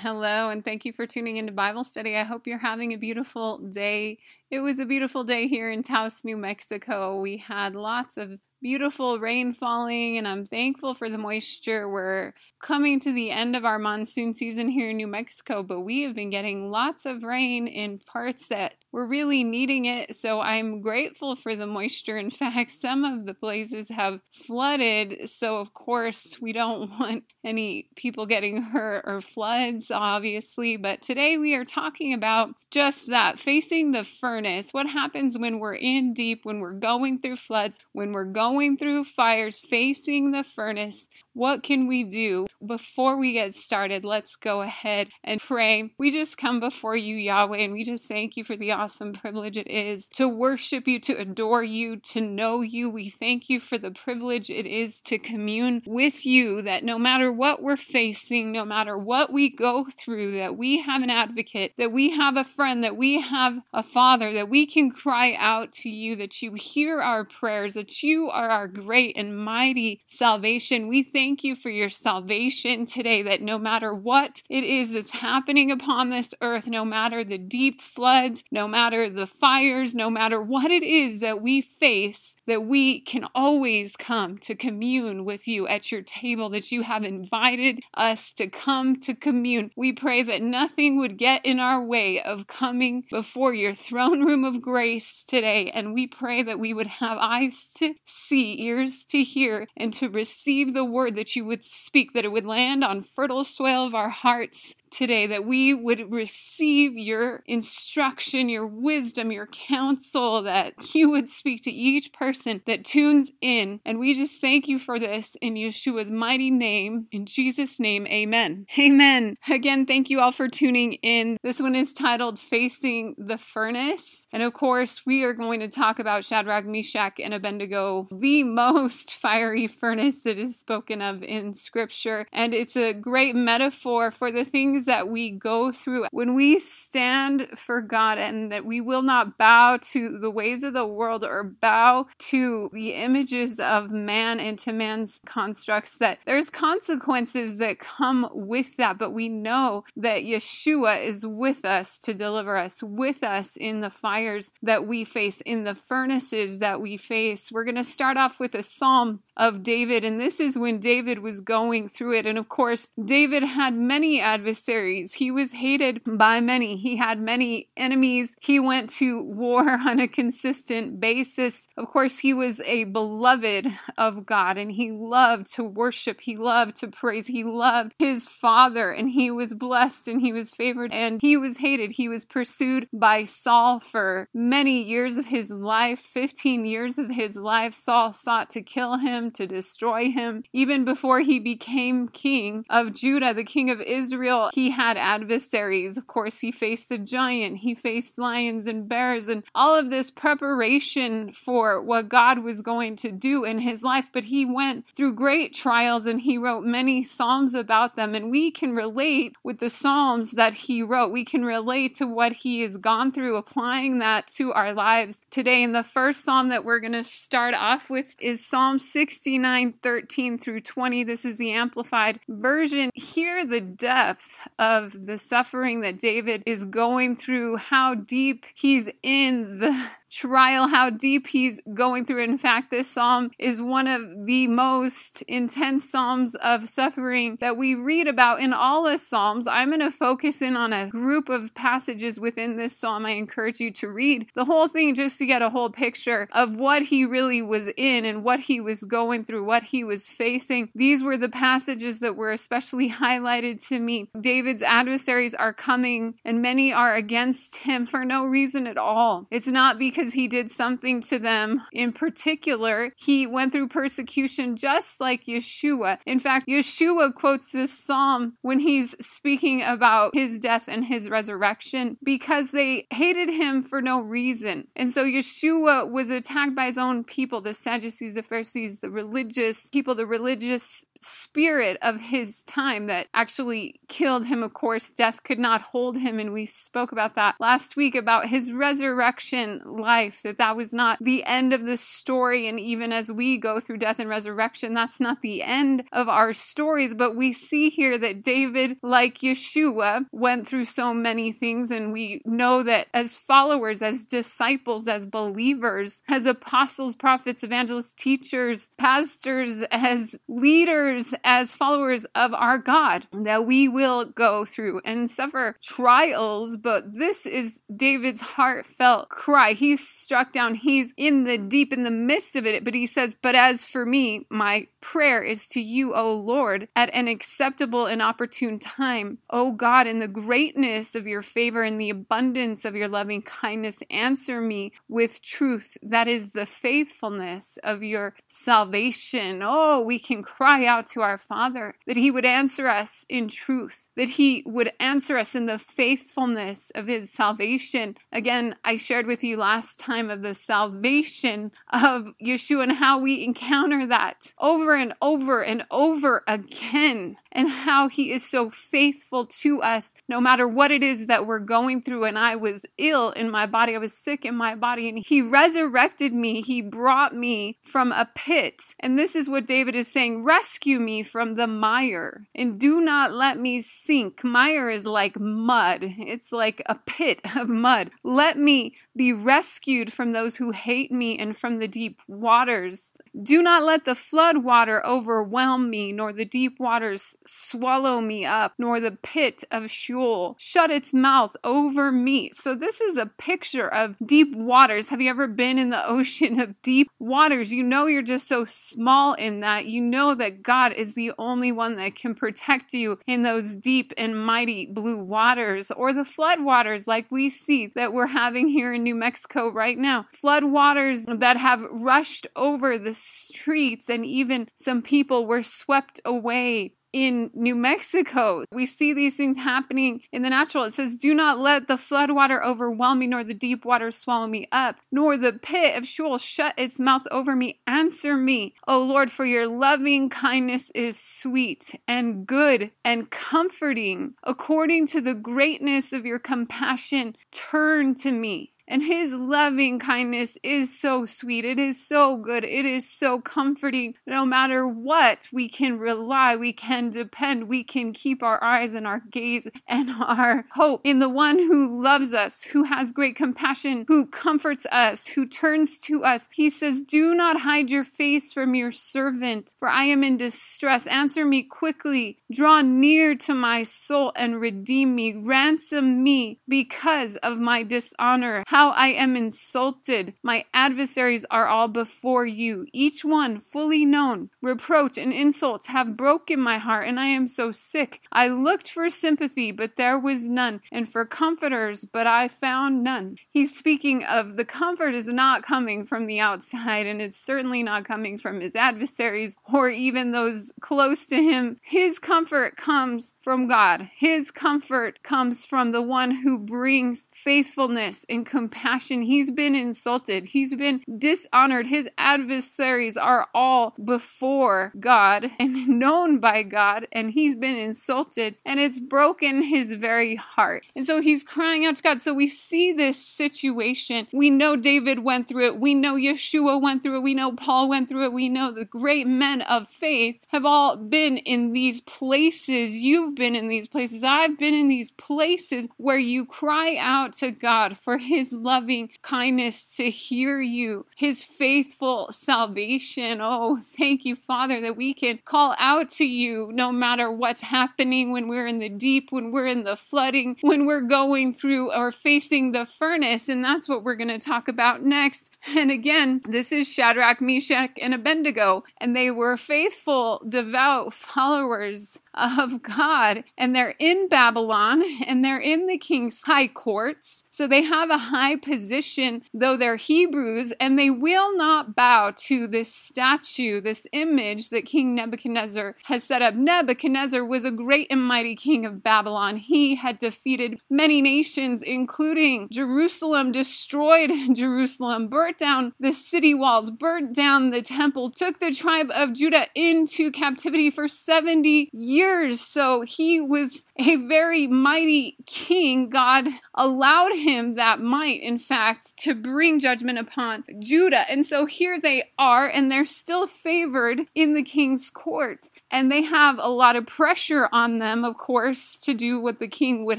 Hello, and thank you for tuning into Bible study. I hope you're having a beautiful day. It was a beautiful day here in Taos, New Mexico. We had lots of beautiful rain falling, and I'm thankful for the moisture. We're coming to the end of our monsoon season here in New Mexico, but we have been getting lots of rain in parts that we're really needing it. So I'm grateful for the moisture. In fact, some of the places have flooded. So, of course, we don't want any people getting hurt or floods, obviously. But today we are talking about just that facing the furnace. What happens when we're in deep, when we're going through floods, when we're going through fires, facing the furnace? What can we do? Before we get started, let's go ahead and pray. We just come before you, Yahweh, and we just thank you for the awesome privilege it is to worship you, to adore you, to know you. We thank you for the privilege it is to commune with you, that no matter what we're facing, no matter what we go through, that we have an advocate, that we have a friend, that we have a father, that we can cry out to you, that you hear our prayers, that you are our great and mighty salvation. We thank you for your salvation today, that no matter what it is that's happening upon this earth, no matter the deep floods, no matter the fires, no matter what it is that we face, that we can always come to commune with you at your table, that you have invited us to come to commune. We pray that nothing would get in our way of coming before your throne room of grace today. And we pray that we would have eyes to see, ears to hear, and to receive the word that you would speak, that it would land on fertile soil of our hearts today, that we would receive your instruction, your wisdom, your counsel, that you would speak to each person that tunes in. And we just thank you for this in Yeshua's mighty name. In Jesus' name, amen. Amen. Again, thank you all for tuning in. This one is titled Facing the Furnace. And of course, we are going to talk about Shadrach, Meshach, and Abednego, the most fiery furnace that is spoken of in Scripture. And it's a great metaphor for the things things that we go through when we stand for God and that we will not bow to the ways of the world or bow to the images of man and to man's constructs, that there's consequences that come with that. But we know that Yeshua is with us to deliver us, with us in the fires that we face, in the furnaces that we face. We're going to start off with a psalm of David, and this is when David was going through it. And of course, David had many adversaries adversaries. He was hated by many. He had many enemies. He went to war on a consistent basis. Of course, he was a beloved of God and he loved to worship. He loved to praise. He loved his father and he was blessed and he was favored and he was hated. He was pursued by Saul for many years of his life, 15 years of his life. Saul sought to kill him, to destroy him. Even before he became king of Judah, the king of Israel, he had adversaries. Of course, he faced a giant, he faced lions and bears, and all of this preparation for what God was going to do in his life. But he went through great trials and he wrote many Psalms about them. And we can relate with the Psalms that he wrote. We can relate to what he has gone through, applying that to our lives today. And the first Psalm that we're going to start off with is Psalm 69 13 through 20. This is the Amplified version. Hear the depth of the suffering that David is going through, how deep he's in the trial, how deep he's going through. In fact, this psalm is one of the most intense psalms of suffering that we read about in all the psalms. I'm going to focus in on a group of passages within this psalm. I encourage you to read the whole thing just to get a whole picture of what he really was in and what he was going through, what he was facing. These were the passages that were especially highlighted to me. David's adversaries are coming, and many are against him for no reason at all. It's not because because he did something to them in particular. He went through persecution just like Yeshua. In fact, Yeshua quotes this psalm when he's speaking about his death and his resurrection because they hated him for no reason. And so Yeshua was attacked by his own people, the Sadducees, the Pharisees, the religious people, the religious spirit of his time that actually killed him. Of course, death could not hold him. And we spoke about that last week about his resurrection life, that that was not the end of the story. And even as we go through death and resurrection, that's not the end of our stories. But we see here that David, like Yeshua, went through so many things. And we know that as followers, as disciples, as believers, as apostles, prophets, evangelists, teachers, pastors, as leaders, as followers of our God, that we will go through and suffer trials. But this is David's heartfelt cry. He's struck down, he's in the deep, in the midst of it. But he says, But as for me, my prayer is to you, O Lord, at an acceptable and opportune time. O God, in the greatness of your favor and the abundance of your loving kindness, answer me with truth. That is the faithfulness of your salvation. Oh, we can cry out to our Father that He would answer us in truth, that He would answer us in the faithfulness of His salvation. Again, I shared with you last time of the salvation of Yeshua and how we encounter that over and over and over again and how he is so faithful to us no matter what it is that we're going through. And I was ill in my body, I was sick in my body, and he resurrected me. He brought me from a pit. And this is what David is saying rescue me from the mire and do not let me sink. Mire is like mud, it's like a pit of mud. Let me be rescued from those who hate me and from the deep waters. Do not let the flood water overwhelm me, nor the deep waters swallow me up, nor the pit of Sheol shut its mouth over me. So, this is a picture of deep waters. Have you ever been in the ocean of deep waters? You know you're just so small in that. You know that God is the only one that can protect you in those deep and mighty blue waters, or the flood waters like we see that we're having here in New Mexico right now. Flood waters that have rushed over the streets, and even some people were swept away in New Mexico. We see these things happening in the natural. It says, Do not let the flood water overwhelm me, nor the deep water swallow me up, nor the pit of Sheol shut its mouth over me. Answer me, O Lord, for your loving kindness is sweet and good and comforting. According to the greatness of your compassion, turn to me. And his loving kindness is so sweet. It is so good. It is so comforting. No matter what, we can rely, we can depend, we can keep our eyes and our gaze and our hope in the one who loves us, who has great compassion, who comforts us, who turns to us. He says, Do not hide your face from your servant, for I am in distress. Answer me quickly. Draw near to my soul and redeem me. Ransom me because of my dishonor how I am insulted. My adversaries are all before you, each one fully known. Reproach and insults have broken my heart, and I am so sick. I looked for sympathy, but there was none, and for comforters, but I found none. He's speaking of the comfort is not coming from the outside, and it's certainly not coming from his adversaries or even those close to him. His comfort comes from God. His comfort comes from the one who brings faithfulness and compassion compassion. He's been insulted, he's been dishonored. His adversaries are all before God and known by God, and he's been insulted, and it's broken his very heart. And so he's crying out to God. So we see this situation. We know David went through it, we know Yeshua went through it, we know Paul went through it, we know the great men of faith have all been in these places. You've been in these places. I've been in these places where you cry out to God for his loving kindness to hear you, his faithful salvation. Oh, thank you, Father, that we can call out to you no matter what's happening when we're in the deep, when we're in the flooding, when we're going through or facing the furnace. And that's what we're going to talk about next. And again, this is Shadrach, Meshach, and Abednego, and they were faithful, devout followers of God, and they're in Babylon and they're in the king's high courts. So they have a high position, though they're Hebrews, and they will not bow to this statue, this image that King Nebuchadnezzar has set up. Nebuchadnezzar was a great and mighty king of Babylon. He had defeated many nations, including Jerusalem, destroyed Jerusalem, burnt down the city walls, burnt down the temple, took the tribe of Judah into captivity for 70 years years. So he was a very mighty king. God allowed him that might, in fact, to bring judgment upon Judah. And so here they are, and they're still favored in the king's court. And they have a lot of pressure on them, of course, to do what the king would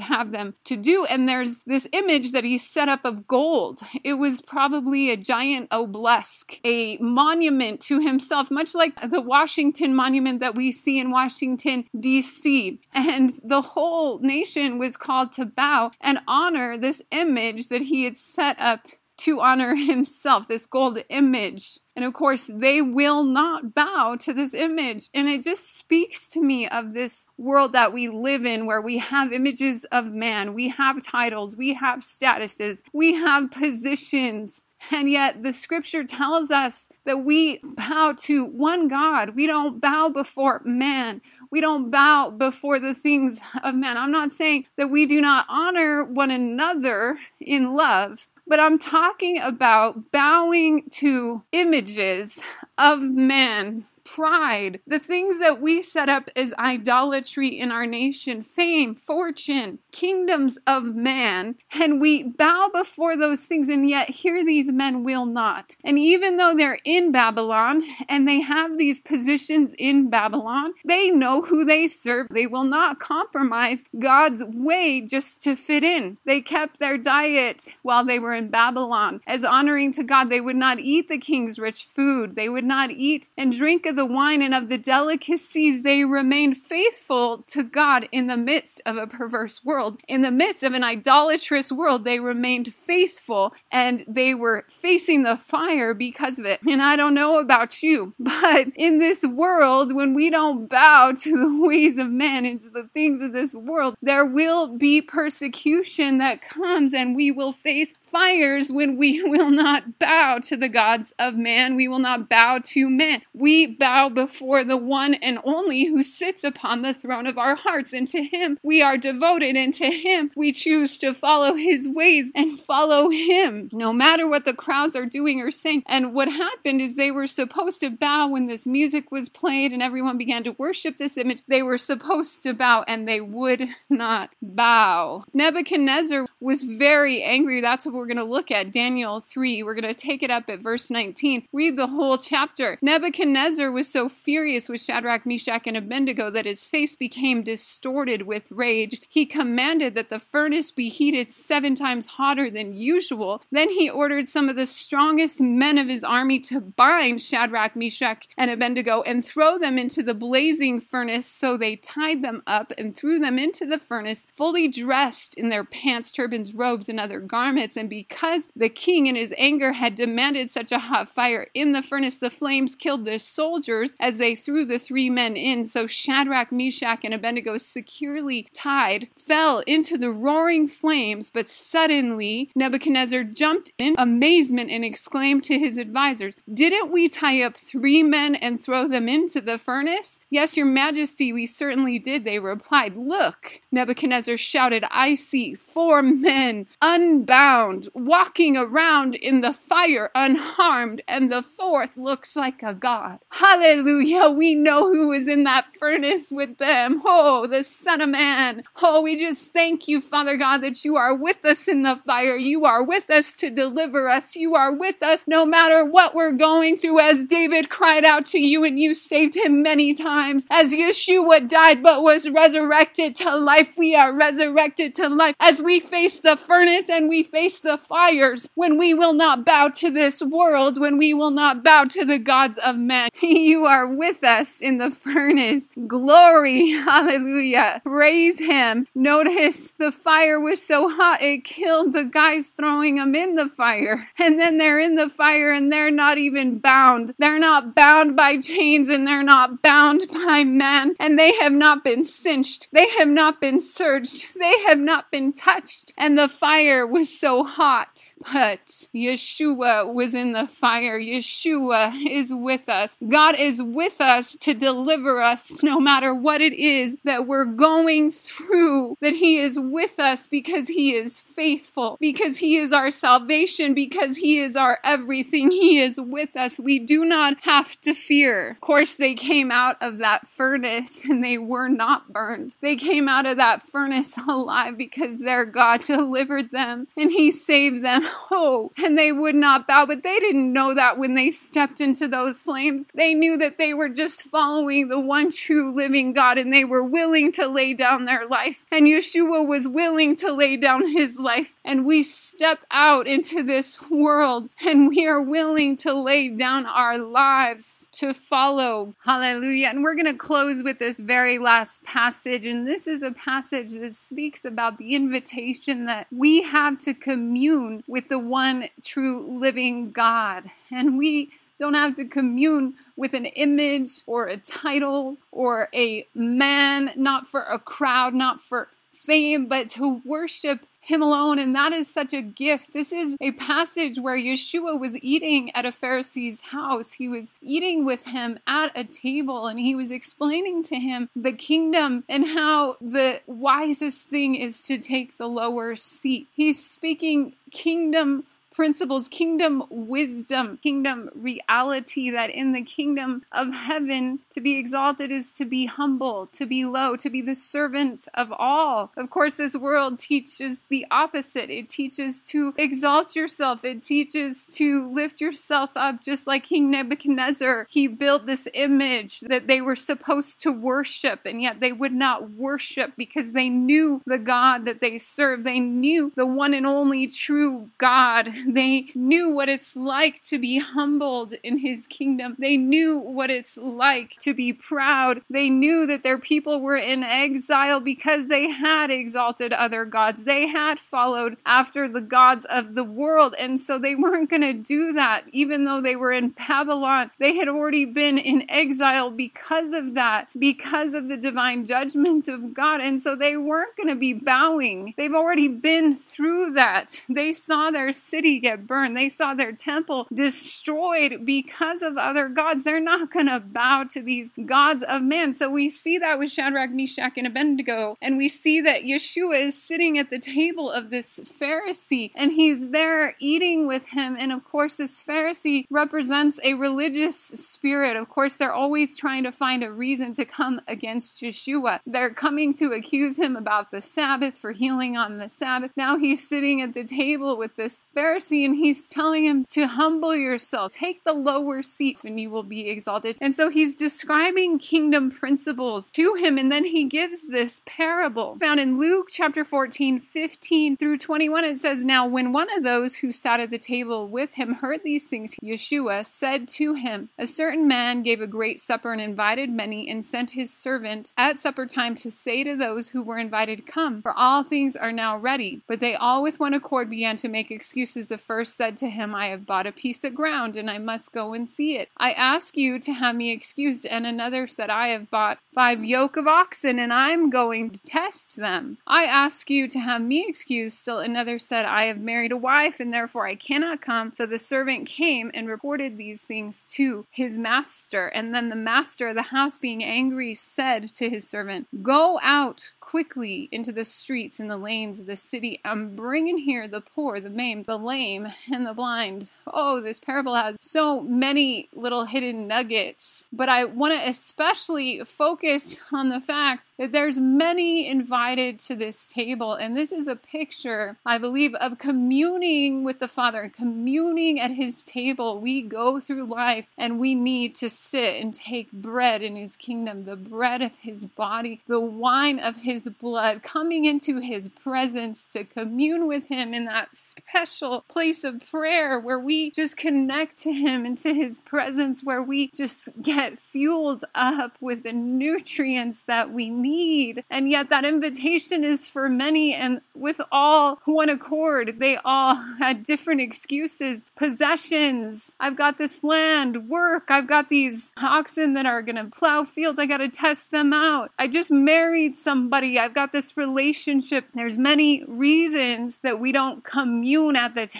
have them to do. And there's this image that he set up of gold. It was probably a giant obelisk, a monument to himself, much like the Washington monument that we see in Washington, D.C. And the whole nation was called to bow and honor this image that he had set up to honor himself, this gold image. And of course, they will not bow to this image. And it just speaks to me of this world that we live in where we have images of man, we have titles, we have statuses, we have positions. And yet, the scripture tells us that we bow to one God. We don't bow before man. We don't bow before the things of man. I'm not saying that we do not honor one another in love, but I'm talking about bowing to images of man pride, the things that we set up as idolatry in our nation, fame, fortune, kingdoms of man, and we bow before those things, and yet here these men will not. And even though they're in Babylon and they have these positions in Babylon, they know who they serve. They will not compromise God's way just to fit in. They kept their diet while they were in Babylon as honoring to God. They would not eat the king's rich food, they would not eat and drink of the wine and of the delicacies, they remained faithful to God in the midst of a perverse world. In the midst of an idolatrous world, they remained faithful and they were facing the fire because of it. And I don't know about you, but in this world, when we don't bow to the ways of men and to the things of this world, there will be persecution that comes and we will face fires when we will not bow to the gods of man. We will not bow to men. We bow before the one and only who sits upon the throne of our hearts, and to him we are devoted, and to him we choose to follow his ways and follow him, no matter what the crowds are doing or saying. And what happened is they were supposed to bow when this music was played and everyone began to worship this image. They were supposed to bow, and they would not bow. Nebuchadnezzar was very angry. That's what we're going to look at Daniel 3. We're going to take it up at verse 19. Read the whole chapter. Nebuchadnezzar was so furious with Shadrach, Meshach, and Abednego that his face became distorted with rage. He commanded that the furnace be heated seven times hotter than usual. Then he ordered some of the strongest men of his army to bind Shadrach, Meshach, and Abednego and throw them into the blazing furnace. So they tied them up and threw them into the furnace, fully dressed in their pants, turbans, robes, and other garments. And because the king in his anger had demanded such a hot fire in the furnace, the flames killed the soldiers as they threw the three men in. So Shadrach, Meshach, and Abednego, securely tied, fell into the roaring flames. But suddenly Nebuchadnezzar jumped in amazement and exclaimed to his advisers, Didn't we tie up three men and throw them into the furnace? Yes, your majesty, we certainly did, they replied. Look, Nebuchadnezzar shouted, I see four men unbound, walking around in the fire unharmed, and the fourth looks like a god. Hallelujah. We know who was in that furnace with them. Oh, the Son of Man. Oh, we just thank you, Father God, that you are with us in the fire. You are with us to deliver us. You are with us no matter what we're going through, as David cried out to you and you saved him many times. As Yeshua died but was resurrected to life, we are resurrected to life. As we face the furnace and we face the fires, when we will not bow to this world, when we will not bow to the gods of men, you are with us in the furnace. Glory, hallelujah. Praise him. Notice the fire was so hot it killed the guys throwing them in the fire. And then they're in the fire and they're not even bound. They're not bound by chains and they're not bound by men. And they have not been cinched. They have not been searched. They have not been touched. And the fire was so hot. But Yeshua was in the fire. Yeshua is with us. God is with us to deliver us no matter what it is that we're going through, that He is with us because He is faithful, because He is our salvation, because He is our everything. He is with us. We do not have to fear. Of course, they came out of that furnace and they were not burned. They came out of that furnace alive because their God delivered them and He saved them. Oh, and they would not bow, but they didn't know that when they stepped into those flames. They knew that they were just following the one true living God and they were willing to lay down their life. And Yeshua was willing to lay down his life. And we step out into this world and we are willing to lay down our lives to follow. Hallelujah. And we're going to close with this very last passage. And this is a passage that speaks about the invitation that we have to commune with the one true living God. And we don't have to commune with an image or a title or a man, not for a crowd, not for fame, but to worship him alone. And that is such a gift. This is a passage where Yeshua was eating at a Pharisee's house. He was eating with him at a table and he was explaining to him the kingdom and how the wisest thing is to take the lower seat. He's speaking kingdom principles, kingdom wisdom, kingdom reality that in the kingdom of heaven, to be exalted is to be humble, to be low, to be the servant of all. Of course, this world teaches the opposite. It teaches to exalt yourself, it teaches to lift yourself up, just like King Nebuchadnezzar. He built this image that they were supposed to worship, and yet they would not worship because they knew the God that they served. They knew the one and only true God They knew what it's like to be humbled in his kingdom. They knew what it's like to be proud. They knew that their people were in exile because they had exalted other gods. They had followed after the gods of the world. And so they weren't going to do that, even though they were in Babylon. They had already been in exile because of that, because of the divine judgment of God. And so they weren't going to be bowing. They've already been through that. They saw their city get burned. They saw their temple destroyed because of other gods. They're not going to bow to these gods of man. So we see that with Shadrach, Meshach, and Abednego. And we see that Yeshua is sitting at the table of this Pharisee and he's there eating with him. And of course, this Pharisee represents a religious spirit. Of course, they're always trying to find a reason to come against Yeshua. They're coming to accuse him about the Sabbath for healing on the Sabbath. Now he's sitting at the table with this Pharisee and he's telling him to humble yourself, take the lower seat, and you will be exalted. And so he's describing kingdom principles to him, and then he gives this parable found in Luke chapter 14, 15 through 21. It says, Now when one of those who sat at the table with him heard these things, Yeshua said to him, A certain man gave a great supper and invited many, and sent his servant at supper time to say to those who were invited, Come, for all things are now ready. But they all with one accord began to make excuses. The first said to him, I have bought a piece of ground and I must go and see it. I ask you to have me excused. And another said, I have bought five yoke of oxen and I'm going to test them. I ask you to have me excused. Still another said, I have married a wife and therefore I cannot come. So the servant came and reported these things to his master. And then the master of the house, being angry, said to his servant, Go out quickly into the streets and the lanes of the city and bring in here the poor, the maimed, the lame, and the blind. Oh, this parable has so many little hidden nuggets, but I want to especially focus on the fact that there's many invited to this table, and this is a picture, I believe, of communing with the Father, communing at His table. We go through life and we need to sit and take bread in His kingdom, the bread of His body, the wine of his blood, coming into his presence to commune with him in that special place of prayer where we just connect to him and to his presence, where we just get fueled up with the nutrients that we need. And yet, that invitation is for many, and with all one accord, they all had different excuses possessions. I've got this land, work, I've got these oxen that are going to plow fields, I got to test them out. I just married somebody I've got this relationship. There's many reasons that we don't commune at the table.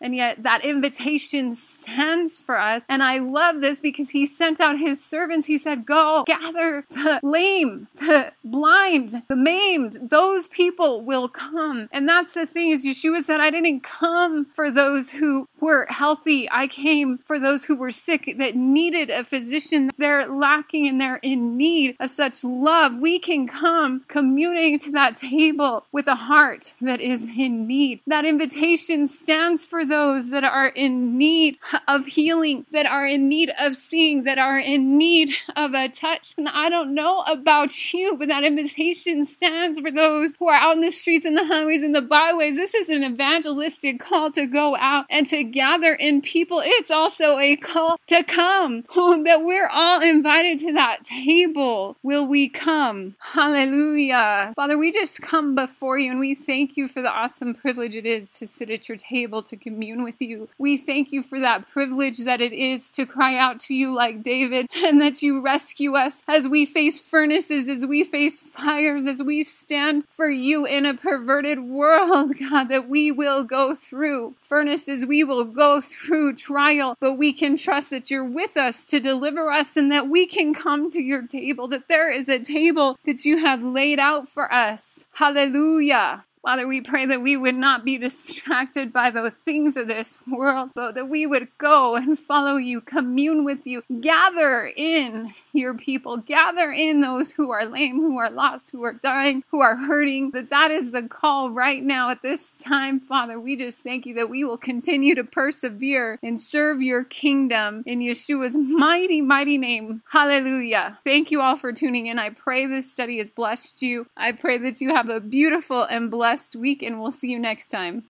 And yet that invitation stands for us. And I love this because he sent out his servants. He said, Go gather the lame, the blind, the maimed. Those people will come. And that's the thing is Yeshua said, I didn't come for those who were healthy. I came for those who were sick that needed a physician. They're lacking and they're in need of such love. We can come communing to that table with a heart that is in need. That invitation stands for those that are in need of healing, that are in need of seeing, that are in need of a touch. And I don't know about you, but that invitation stands for those who are out in the streets and the highways and the byways. This is an evangelistic call to go out and to gather in people. It's also a call to come, that we're all invited to that table. Will we come? Hallelujah. Father, we just come before you and we thank you for the awesome privilege it is to sit at your table to commune with you. We thank you for that privilege that it is to cry out to you like David and that you rescue us as we face furnaces, as we face fires, as we stand for you in a perverted world, God, that we will go through furnaces, we will go through trial, but we can trust that you're with us to deliver us and that we can come to your table, that there is a table that you have laid out for us. Hallelujah. Father, we pray that we would not be distracted by the things of this world, but that we would go and follow you, commune with you, gather in your people, gather in those who are lame, who are lost, who are dying, who are hurting. That that is the call right now at this time, Father. We just thank you that we will continue to persevere and serve your kingdom in Yeshua's mighty, mighty name. Hallelujah. Thank you all for tuning in. I pray this study has blessed you. I pray that you have a beautiful and blessed blessed week, and we'll see you next time.